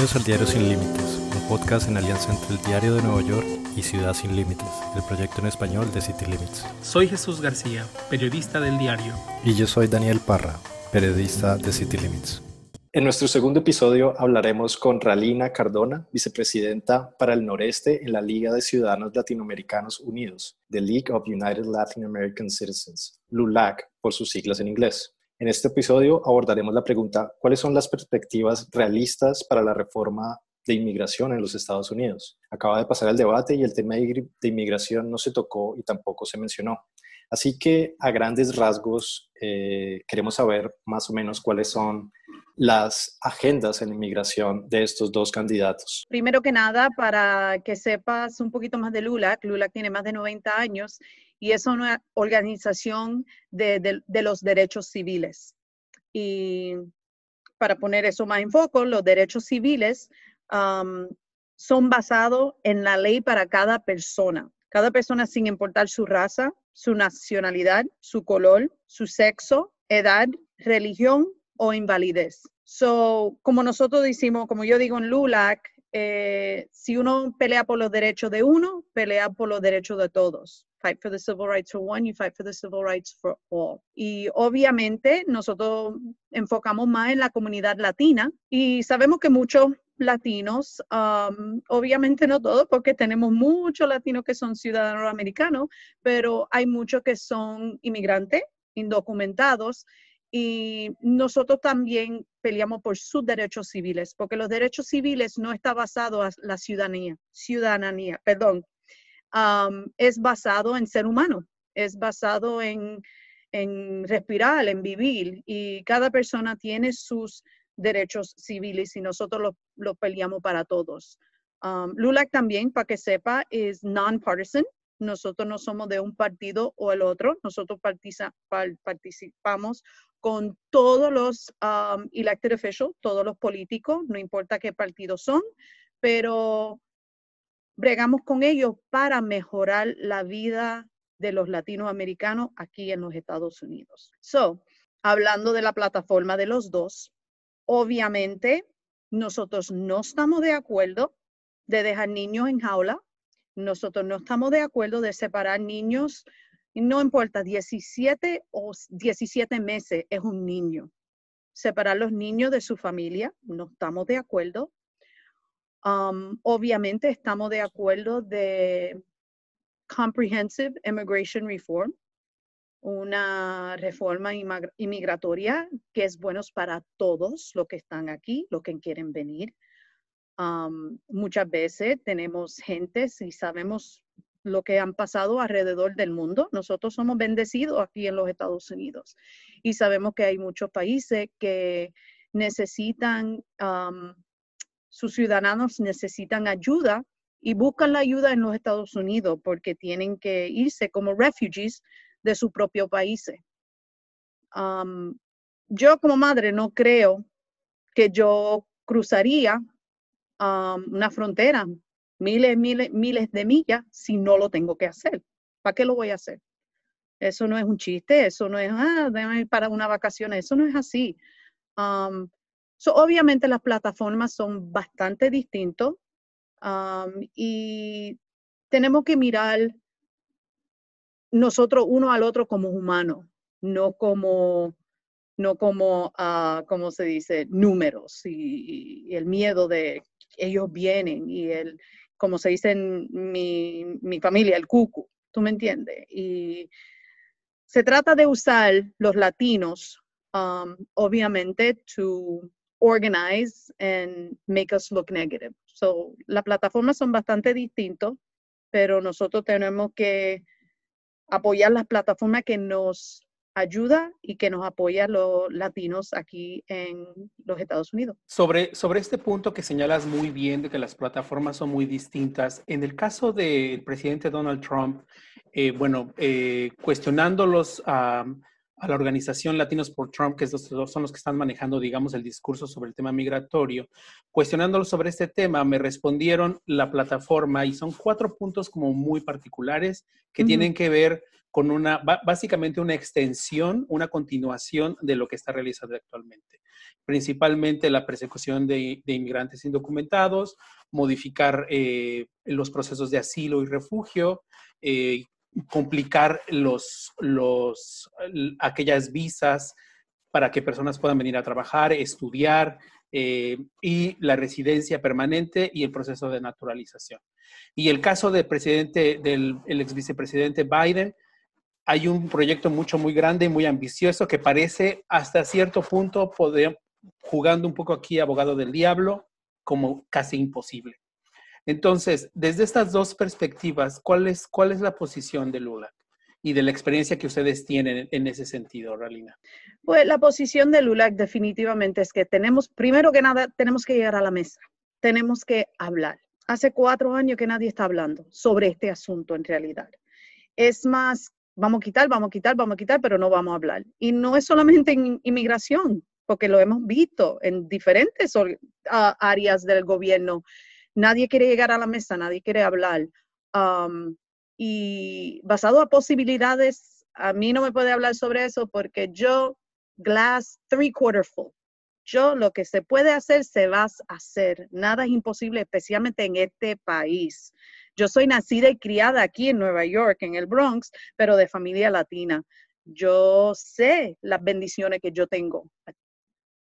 Bienvenidos al Diario Sin Límites, un podcast en alianza entre el Diario de Nueva York y Ciudad Sin Límites, el proyecto en español de City Limits. Soy Jesús García, periodista del diario. Y yo soy Daniel Parra, periodista de City Limits. En nuestro segundo episodio hablaremos con Ralina Cardona, vicepresidenta para el noreste en la Liga de Ciudadanos Latinoamericanos Unidos, The League of United Latin American Citizens, LULAC por sus siglas en inglés. En este episodio abordaremos la pregunta, ¿cuáles son las perspectivas realistas para la reforma de inmigración en los Estados Unidos? Acaba de pasar el debate y el tema de inmigración no se tocó y tampoco se mencionó. Así que a grandes rasgos eh, queremos saber más o menos cuáles son las agendas en inmigración de estos dos candidatos. Primero que nada, para que sepas un poquito más de LULAC, LULAC tiene más de 90 años y es una organización de, los derechos civiles. Y para poner eso más en foco, los derechos civiles son basados en la ley para cada persona. Cada persona sin importar su raza, su nacionalidad, su color, su sexo, edad, religión o invalidez. So, como nosotros decimos, como yo digo en LULAC, eh, si uno pelea por los derechos de uno, pelea por los derechos de todos. Fight for the civil rights for one, you fight for the civil rights for all. Y obviamente nosotros enfocamos más en la comunidad latina y sabemos que muchos latinos, um, obviamente no todos, porque tenemos muchos latinos que son ciudadanos americanos, pero hay muchos que son inmigrantes, indocumentados, y nosotros también peleamos por sus derechos civiles, porque los derechos civiles no está basado en la ciudadanía, ciudadanía, perdón, es basado en ser humano, es basado en, en respirar, en vivir, y cada persona tiene sus derechos civiles y nosotros los peleamos para todos. LULAC también, para que sepa, es non-partisan. Nosotros no somos de un partido o el otro. Nosotros participamos con todos los elected officials, todos los políticos, no importa qué partido son, pero bregamos con ellos para mejorar la vida de los latinoamericanos aquí en los Estados Unidos. So, hablando de la plataforma de los dos, obviamente nosotros no estamos de acuerdo de dejar niños en jaula, nosotros no estamos de acuerdo de separar niños no importa, 17 o 17 meses es un niño. Separar los niños de su familia, no estamos de acuerdo. Um, obviamente estamos de acuerdo de Comprehensive Immigration Reform, una reforma inmigratoria que es buena para todos los que están aquí, los que quieren venir. Um, muchas veces tenemos gente, si sabemos lo que han pasado alrededor del mundo. Nosotros somos bendecidos aquí en los Estados Unidos y sabemos que hay muchos países que necesitan, sus ciudadanos necesitan ayuda y buscan la ayuda en los Estados Unidos porque tienen que irse como refugees de su propio país. yo como madre no creo que yo cruzaría una frontera miles, miles, miles de millas si no lo tengo que hacer. ¿Para qué lo voy a hacer? Eso no es un chiste, eso no es, ah, para una vacación, eso no es así. Um, obviamente las plataformas son bastante distintas um, y tenemos que mirar nosotros uno al otro como humanos, no como, no como, uh, ¿cómo se dice?, números y, el miedo de ellos vienen y el, como se dice en mi, mi familia, el cucu, ¿tú me entiendes? Y se trata de usar los latinos, um, obviamente, to organize and make us look negative. So, las plataformas son bastante distintas, pero nosotros tenemos que apoyar las plataformas que nos ayuda y que nos apoya los latinos aquí en los Estados Unidos. Sobre, sobre este punto que señalas muy bien de que las plataformas son muy distintas, en el caso del presidente Donald Trump, eh, bueno, eh, cuestionando los, a la organización Latinos por Trump, que son los que están manejando, digamos, el discurso sobre el tema migratorio, cuestionándolo sobre este tema, me respondieron la plataforma y son cuatro puntos como muy particulares que tienen que ver con una, básicamente una extensión, una continuación de lo que está realizado actualmente. Principalmente la persecución de, inmigrantes indocumentados, modificar eh, los procesos de asilo y refugio, eh, complicar los, los, aquellas visas para que personas puedan venir a trabajar, estudiar eh, y la residencia permanente y el proceso de naturalización. Y el caso del presidente, del ex vicepresidente Biden, hay un proyecto mucho, muy grande, muy ambicioso que parece hasta cierto punto, poder, jugando un poco aquí abogado del diablo, como casi imposible. Entonces, desde estas dos perspectivas, ¿cuál es, cuál es la posición de Lula y de la experiencia que ustedes tienen en ese sentido, Ralina? Pues la posición de Lula definitivamente es que tenemos, primero que nada, tenemos que llegar a la mesa, tenemos que hablar. Hace cuatro años que nadie está hablando sobre este asunto en realidad. Es más, vamos a quitar, vamos a quitar, vamos a quitar, pero no vamos a hablar. Y no es solamente en inmigración, porque lo hemos visto en diferentes áreas del gobierno nadie quiere llegar a la mesa, nadie quiere hablar. y basado a posibilidades, a mí no me puede hablar sobre eso porque yo, glass three quarter full. Yo lo que se puede hacer, se va a hacer. Nada es imposible, especialmente en este país. Yo soy nacida y criada aquí en Nueva York, en el Bronx, pero de familia latina. Yo sé las bendiciones que yo tengo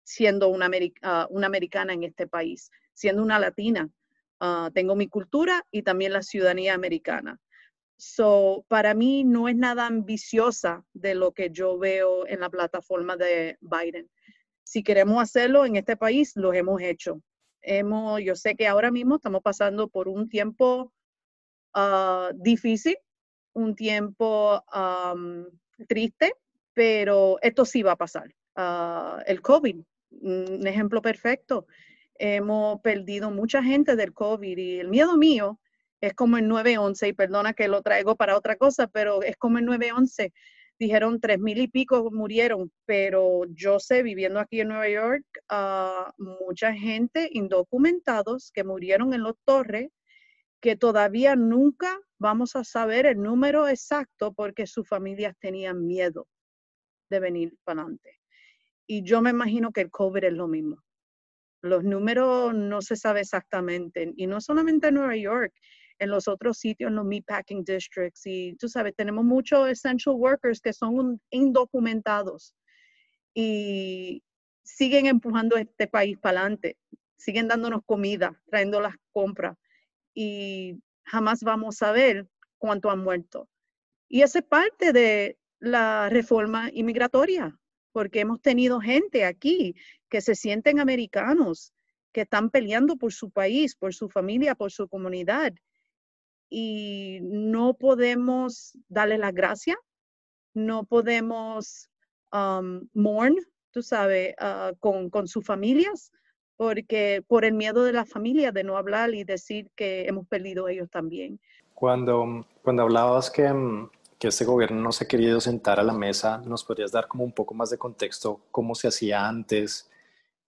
siendo una, ah, una americana en este país, siendo una latina. Ah, tengo mi cultura y también la ciudadanía americana. So, para mí no es nada ambiciosa de lo que yo veo en la plataforma de Biden. Si queremos hacerlo en este país, lo hemos hecho. Hemos, yo sé que ahora mismo estamos pasando por un tiempo ah, difícil, un tiempo triste, pero esto sí va a pasar. Ah, el COVID, un ejemplo perfecto hemos perdido mucha gente del COVID y el miedo mío es como el 911 y perdona que lo traigo para otra cosa, pero es como el 911. Dijeron tres mil y pico murieron, pero yo sé, viviendo aquí en Nueva York, uh, mucha gente indocumentados que murieron en los torres, que todavía nunca vamos a saber el número exacto porque sus familias tenían miedo de venir para adelante. Y yo me imagino que el COVID es lo mismo. Los números no se sabe exactamente, y no solamente en Nueva York, en los otros sitios, en los meatpacking districts, y tú sabes, tenemos muchos essential workers que son indocumentados y siguen empujando este país para adelante, siguen dándonos comida, trayendo las compras, y jamás vamos a ver cuánto han muerto. Y esa es parte de la reforma inmigratoria, porque hemos tenido gente aquí que se sienten americanos, que están peleando por su país, por su familia, por su comunidad. Y no podemos darle la gracia, no podemos um, mourn, tú sabes, uh, con, con sus familias, porque por el miedo de la familia de no hablar y decir que hemos perdido ellos también. Cuando, cuando hablabas que, mm, que este gobierno no se ha querido sentar a la mesa, ¿nos podrías dar como un poco más de contexto cómo se hacía antes,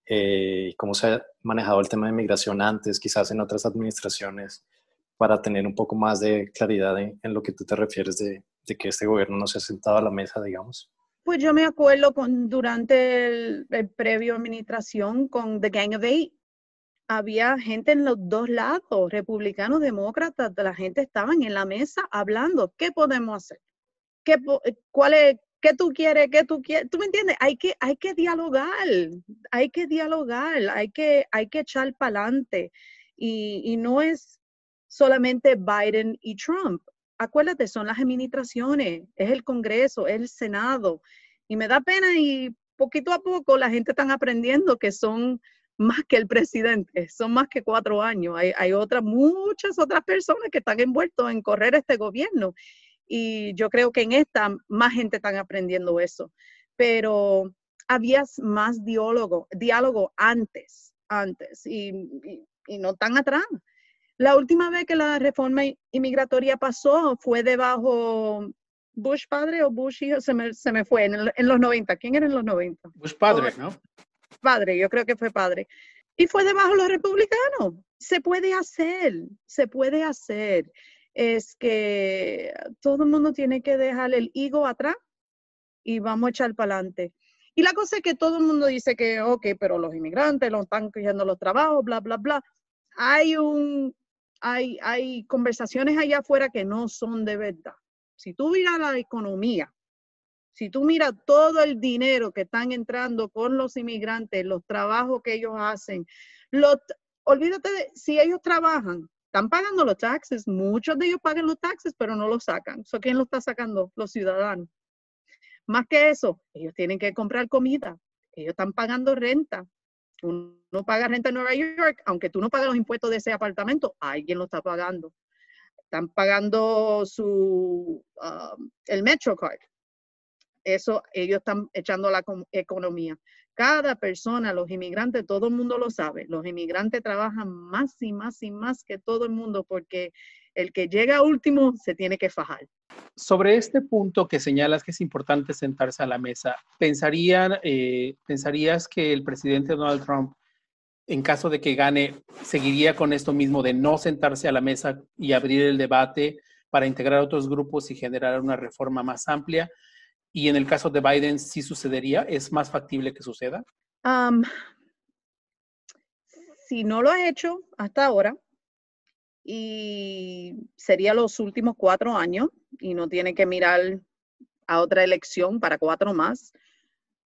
eh, cómo se ha manejado el tema de migración antes, quizás en otras administraciones, para tener un poco más de claridad en, lo que tú te refieres de, que este gobierno no se ha sentado a la mesa, digamos? Pues yo me acuerdo con, durante el, el previo administración con The Gang of Eight, había gente en los dos lados, republicanos, demócratas, la gente estaban en la mesa hablando, ¿qué podemos hacer? ¿Qué, eh, cuál es, ¿Qué tú quieres? ¿Qué tú quieres? ¿Tú me entiendes? Hay que, hay que dialogar, hay que dialogar, hay que, hay que echar para adelante. Y, y no es solamente Biden y Trump. Acuérdate, son las administraciones, es el Congreso, es el Senado. Y me da pena y poquito a poco la gente está aprendiendo que son más que el presidente, son más que cuatro años. Hay, otras, muchas otras personas que están envueltas en correr este gobierno. Y yo creo que en esta más gente está aprendiendo eso. Pero había más diálogo, diálogo antes, antes, y, y no tan atrás. La última vez que la reforma inmigratoria pasó fue debajo Bush padre o Bush hijo, se me, se me fue en, en, los 90. ¿Quién era en los 90? Bush padre, ¿no? Padre, yo creo que fue padre. Y fue debajo de los republicanos. Se puede hacer, se puede hacer. Es que todo el mundo tiene que dejar el higo atrás y vamos a echar para adelante. Y la cosa es que todo el mundo dice que, ok, pero los inmigrantes los están cogiendo los trabajos, bla, bla, bla. Hay un, hay, hay conversaciones allá afuera que no son de verdad. Si tú miras la economía, si tú miras todo el dinero que están entrando con los inmigrantes, los trabajos que ellos hacen, olvídate de si ellos trabajan, están pagando los taxes, muchos de ellos pagan los taxes, pero no los sacan. ¿So quién lo está sacando? Los ciudadanos. Más que eso, ellos tienen que comprar comida, ellos están pagando renta. Uno paga renta en Nueva York, aunque tú no pagas los impuestos de ese apartamento, alguien lo está pagando. Están pagando su, um, el MetroCard. Eso ellos están echando la economía. Cada persona, los inmigrantes, todo el mundo lo sabe. Los inmigrantes trabajan más y más y más que todo el mundo porque el que llega último se tiene que fajar. Sobre este punto que señalas que es importante sentarse a la mesa, ¿pensarían, eh, ¿pensarías que el presidente Donald Trump, en caso de que gane, seguiría con esto mismo de no sentarse a la mesa y abrir el debate para integrar otros grupos y generar una reforma más amplia? Y en el caso de Biden, ¿sí sucedería? ¿Es más factible que suceda? si no lo ha hecho hasta ahora, y sería los últimos cuatro años y no tiene que mirar a otra elección para cuatro más,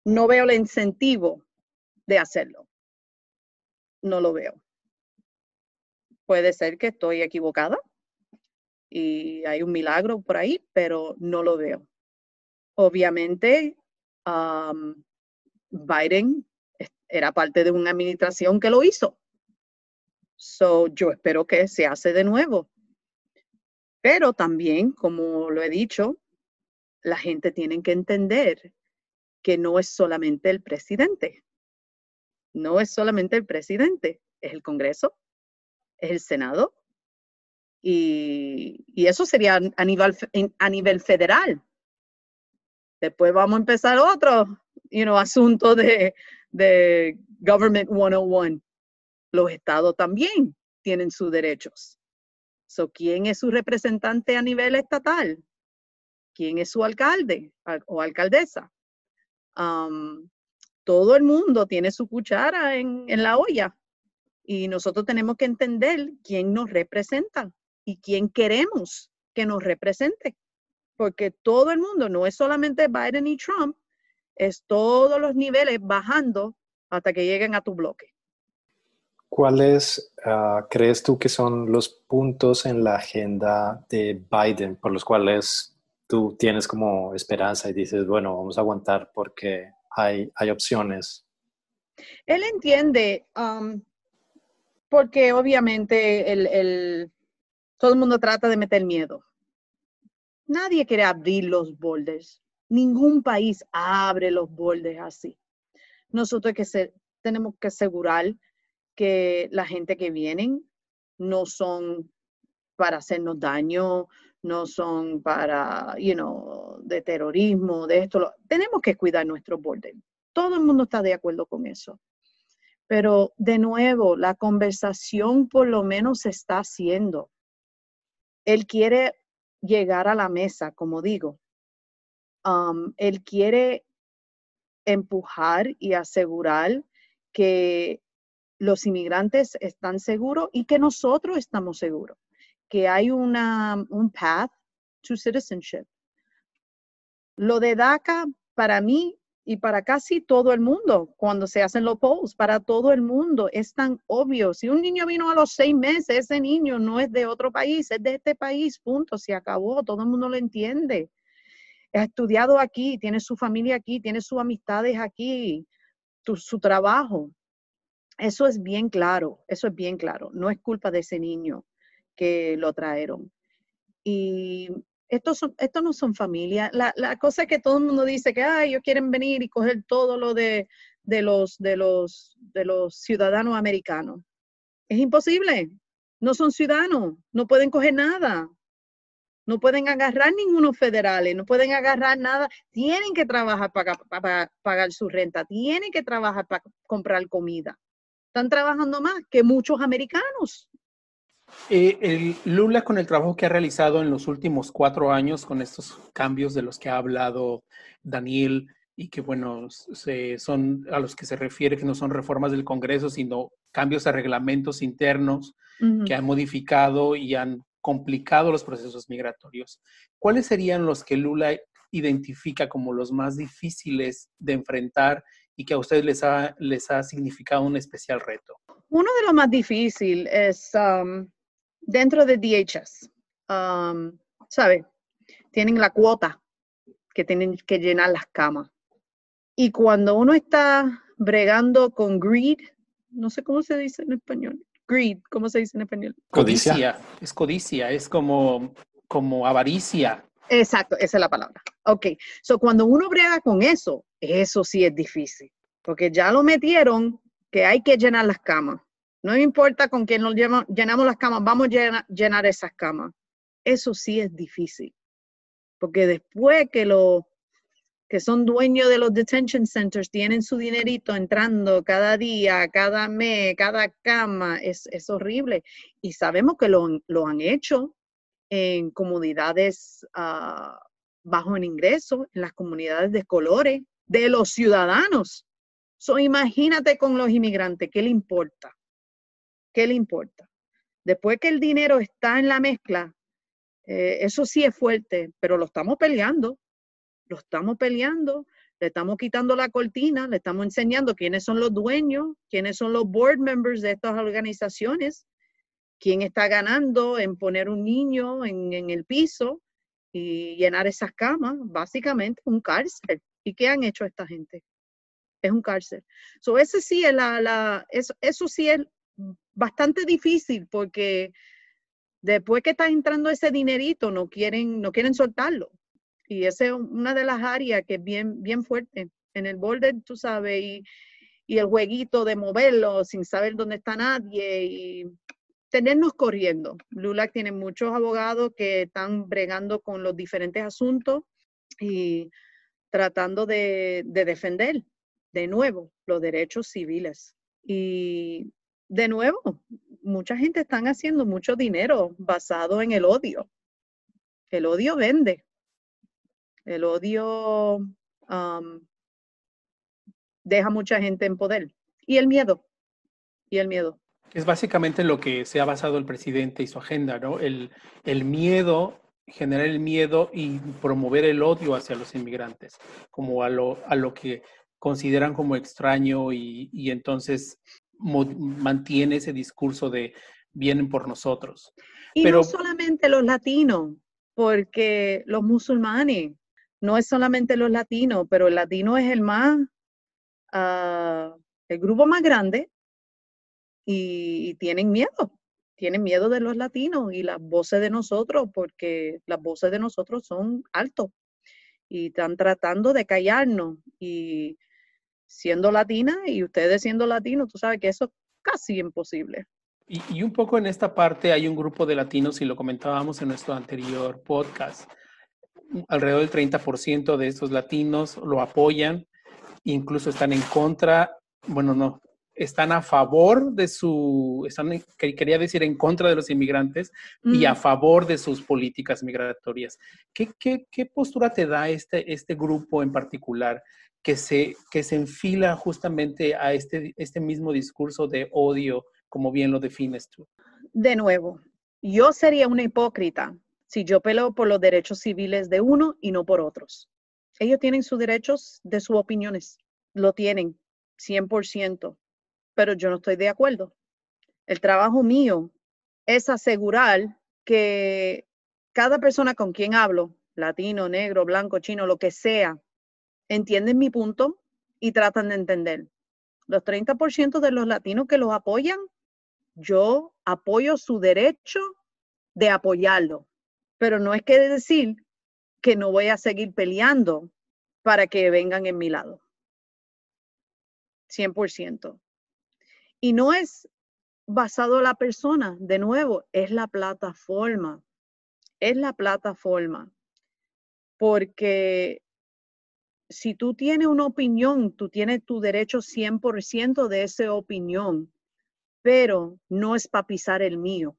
no veo el incentivo de hacerlo. No lo veo. Puede ser que estoy equivocada y hay un milagro por ahí, pero no lo veo. Obviamente, Biden era parte de una administración que lo hizo So, yo espero que se hace de nuevo. Pero también, como lo he dicho, la gente tiene que entender que no es solamente el presidente. No es solamente el presidente, es el Congreso, es el Senado. Y, eso sería a nivel, a nivel federal. Después vamos a empezar otro you know, asunto de, Government 101 los estados también tienen sus derechos. So, ¿Quién es su representante a nivel estatal? ¿Quién es su alcalde o alcaldesa? todo el mundo tiene su cuchara en la olla y nosotros tenemos que entender quién nos representa y quién queremos que nos represente. Porque todo el mundo, no es solamente Biden y Trump, es todos los niveles bajando hasta que lleguen a tu bloque. ¿Cuáles ah, crees tú que son los puntos en la agenda de Biden por los cuales tú tienes como esperanza y dices, bueno, vamos a aguantar porque hay, hay opciones? Él entiende, um, porque obviamente el, todo el mundo trata de meter miedo. Nadie quiere abrir los bordes. Ningún país abre los bordes así. Nosotros que tenemos que asegurar que la gente que vienen no son para hacernos daño, no son para, you know, de terrorismo, de esto. tenemos que cuidar nuestro borde. Todo el mundo está de acuerdo con eso. Pero de nuevo, la conversación por lo menos se está haciendo. Él quiere llegar a la mesa, como digo. Um, él quiere empujar y asegurar que los inmigrantes están seguros y que nosotros estamos seguros, que hay una, un path to citizenship. Lo de DACA, para mí y para casi todo el mundo, cuando se hacen los polls, para todo el mundo es tan obvio. Si un niño vino a los seis meses, ese niño no es de otro país, es de este país, punto, se acabó, todo el mundo lo entiende. Ha estudiado aquí, tiene su familia aquí, tiene sus amistades aquí, su trabajo. Eso es bien claro, eso es bien claro. No es culpa de ese niño que lo trajeron. Y estos, son, estos no son familia. La, cosa es que todo el mundo dice que Ay, ellos quieren venir y coger todo lo de, los, de, los, de los ciudadanos americanos. Es imposible. No son ciudadanos, no pueden coger nada. no pueden agarrar ninguno federales, no pueden agarrar nada, tienen que trabajar para, pagar su renta, tienen que trabajar para comprar comida. Están trabajando más que muchos americanos. Eh, el Lula, con el trabajo que ha realizado en los últimos cuatro años, con estos cambios de los que ha hablado Daniel, y que, bueno, son a los que se refiere que no son reformas del Congreso, sino cambios a reglamentos internos que han modificado y han complicado los procesos migratorios. ¿Cuáles serían los que Lula identifica como los más difíciles de enfrentar y que a ustedes les ha, les ha significado un especial reto? Uno de los más difíciles es um, dentro de DHS. Um, ¿Sabe? Tienen la cuota que tienen que llenar las camas. Y cuando uno está bregando con greed, no sé cómo se dice en español, greed, ¿cómo se dice en español? Codicia. Es codicia, es como, como avaricia. Exacto, esa es la palabra. Ok, so cuando uno brega con eso, eso sí es difícil, porque ya lo metieron que hay que llenar las camas. No importa con quién nos llenamos las camas, vamos a llenar, esas camas. Eso sí es difícil, porque después que los que son dueños de los detention centers tienen su dinerito entrando cada día, cada mes, cada cama, es, horrible. Y sabemos que lo, han hecho en comunidades uh, bajo en ingreso, en las comunidades de colores, de los ciudadanos. So, imagínate con los inmigrantes, ¿qué le importa? ¿Qué le importa? Después que el dinero está en la mezcla, eh, eso sí es fuerte, pero lo estamos peleando, lo estamos peleando, le estamos quitando la cortina, le estamos enseñando quiénes son los dueños, quiénes son los board members de estas organizaciones, quién está ganando en poner un niño en, el piso y llenar esas camas, básicamente un cárcel. ¿Y qué han hecho esta gente? Es un cárcel. So, ese sí es eso, eso sí es bastante difícil porque después que está entrando ese dinerito no quieren, no quieren soltarlo. Y esa es una de las áreas que es bien, bien fuerte. En el borde, tú sabes, y, y el jueguito de moverlo sin saber dónde está nadie y tenernos corriendo. LULAC tiene muchos abogados que están bregando con los diferentes asuntos y tratando de, de defender de nuevo los derechos civiles. Y de nuevo, mucha gente están haciendo mucho dinero basado en el odio. El odio vende. El odio deja mucha gente en poder. Y el miedo. Y el miedo. Es básicamente lo que se ha basado el presidente y su agenda, ¿no? El, miedo, generar el miedo y promover el odio hacia los inmigrantes, como a lo, a lo que consideran como extraño y entonces mantiene ese discurso de vienen por nosotros. Y no solamente los latinos, porque los musulmanes, no es solamente los latinos, pero el latino es el más, ah, el grupo más grande y, tienen miedo, tienen miedo de los latinos y las voces de nosotros, porque las voces de nosotros son altos y están tratando de callarnos y siendo latina y ustedes siendo latinos, tú sabes que eso es casi imposible. Y, un poco en esta parte hay un grupo de latinos, y lo comentábamos en nuestro anterior podcast, alrededor del 30% de estos latinos lo apoyan, incluso están en contra, bueno, no, están a favor de su, están, quería decir, en contra de los inmigrantes y a favor de sus políticas migratorias. ¿Qué, qué, qué postura te da este, este grupo en particular? que se, que se enfila justamente a este, este mismo discurso de odio, como bien lo defines tú. De nuevo, yo sería una hipócrita si yo peleo por los derechos civiles de uno y no por otros. Ellos tienen sus derechos de sus opiniones, lo tienen 100%, pero yo no estoy de acuerdo. El trabajo mío es asegurar que cada persona con quien hablo, latino, negro, blanco, chino, lo que sea, entienden mi punto y tratan de entender. Los 30% de los latinos que los apoyan, yo apoyo su derecho de apoyarlo, pero no es que decir que no voy a seguir peleando para que vengan en mi lado. 100%. Y no es basado en la persona, de nuevo, es la plataforma. es la plataforma, porque si tú tienes una opinión, tú tienes tu derecho 100% de esa opinión, pero no es para pisar el mío.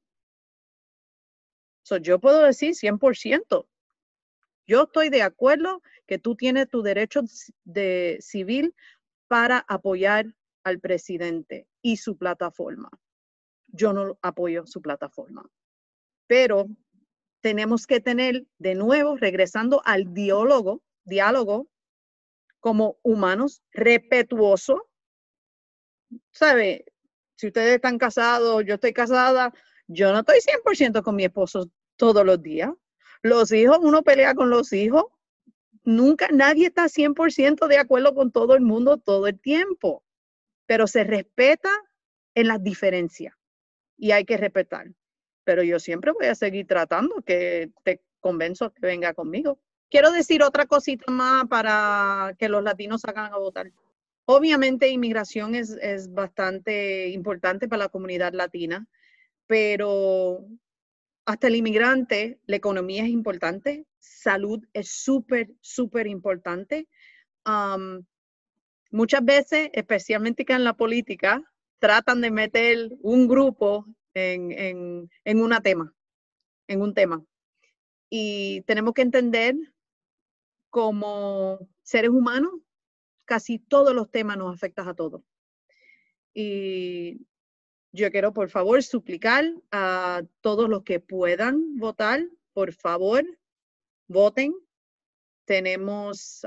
So, yo puedo decir 100%. Yo estoy de acuerdo que tú tienes tu derecho de civil para apoyar al presidente y su plataforma. Yo no apoyo su plataforma. Pero tenemos que tener de nuevo, regresando al diálogo, diálogo como humanos, respetuoso. ¿Sabe? Si ustedes están casados, yo estoy casada, yo no estoy 100% con mi esposo todos los días. Los hijos, uno pelea con los hijos. Nunca, nadie está 100% de acuerdo con todo el mundo todo el tiempo, pero se respeta en las diferencias y hay que respetar. Pero yo siempre voy a seguir tratando que te convenzo que venga conmigo. Quiero decir otra cosita más para que los latinos salgan a votar. Obviamente, inmigración es, es bastante importante para la comunidad latina, pero hasta el inmigrante, la economía es importante, salud es súper, súper importante. Muchas veces, especialmente que en la política, tratan de meter un grupo en, en, en un tema, en un tema. Y tenemos que entender como seres humanos, casi todos los temas nos afectan a todos. Y yo quiero, por favor, suplicar a todos los que puedan votar, por favor, voten. Tenemos,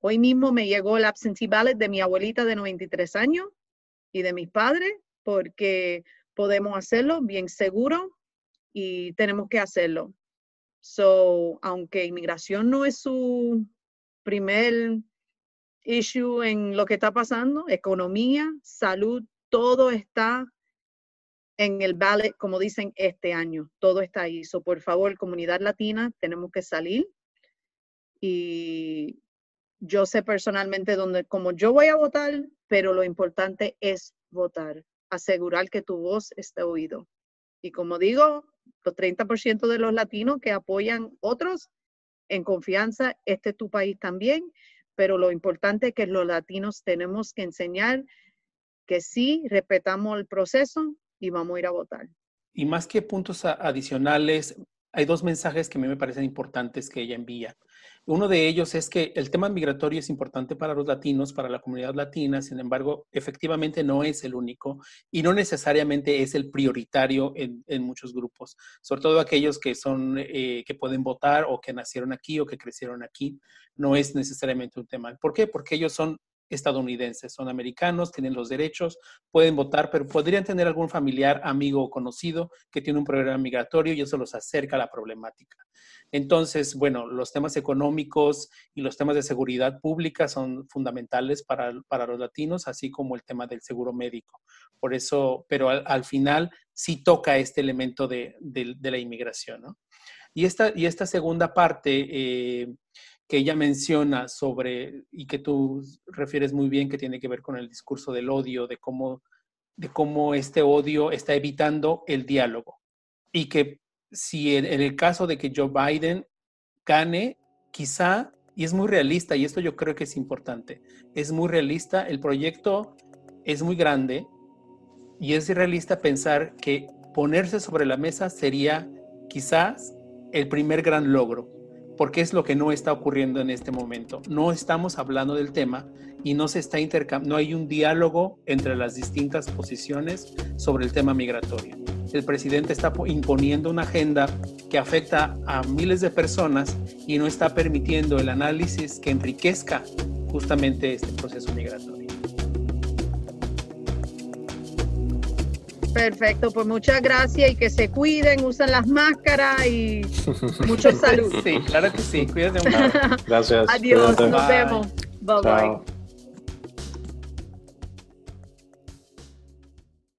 hoy mismo me llegó el absentee ballot de mi abuelita de 93 años y de mis padres, porque podemos hacerlo bien seguro y tenemos que hacerlo. So, aunque inmigración no es su primer issue en lo que está pasando, economía, salud, todo está en el ballot, como dicen, este año. Todo está ahí. So, por favor, comunidad latina, tenemos que salir. Y yo sé personalmente dónde, como yo voy a votar, pero lo importante es votar, asegurar que tu voz esté oído. Y como digo, los 30% de los latinos que apoyan otros en confianza, este es tu país también, pero lo importante es que los latinos tenemos que enseñar que sí respetamos el proceso y vamos a ir a votar. Y más que puntos adicionales, hay dos mensajes que a mí me parecen importantes que ella envía. Uno de ellos es que el tema migratorio es importante para los latinos, para la comunidad latina, sin embargo, efectivamente no es el único y no necesariamente es el prioritario en, muchos grupos, sobre todo aquellos que son, eh, que pueden votar o que nacieron aquí o que crecieron aquí, no es necesariamente un tema. ¿Por qué? Porque ellos son estadounidenses, son americanos, tienen los derechos, pueden votar, pero podrían tener algún familiar, amigo o conocido que tiene un problema migratorio y eso los acerca a la problemática. Entonces, bueno, los temas económicos y los temas de seguridad pública son fundamentales para, los latinos, así como el tema del seguro médico. Por eso, pero al, final sí toca este elemento de, la inmigración, ¿no? Y esta, y esta segunda parte, eh, que ella menciona sobre, y que tú refieres muy bien, que tiene que ver con el discurso del odio, de cómo, de cómo este odio está evitando el diálogo. Y que si en, el caso de que Joe Biden gane, quizá, y es muy realista, y esto yo creo que es importante, es muy realista, el proyecto es muy grande, y es realista pensar que ponerse sobre la mesa sería quizás el primer gran logro porque es lo que no está ocurriendo en este momento. No estamos hablando del tema y no se está no hay un diálogo entre las distintas posiciones sobre el tema migratorio. El presidente está imponiendo una agenda que afecta a miles de personas y no está permitiendo el análisis que enriquezca justamente este proceso migratorio. Perfecto, pues muchas gracias y que se cuiden, usen las máscaras y mucho salud. Sí, claro que sí, cuídense un Gracias. Adiós, nos vemos. Bye bye.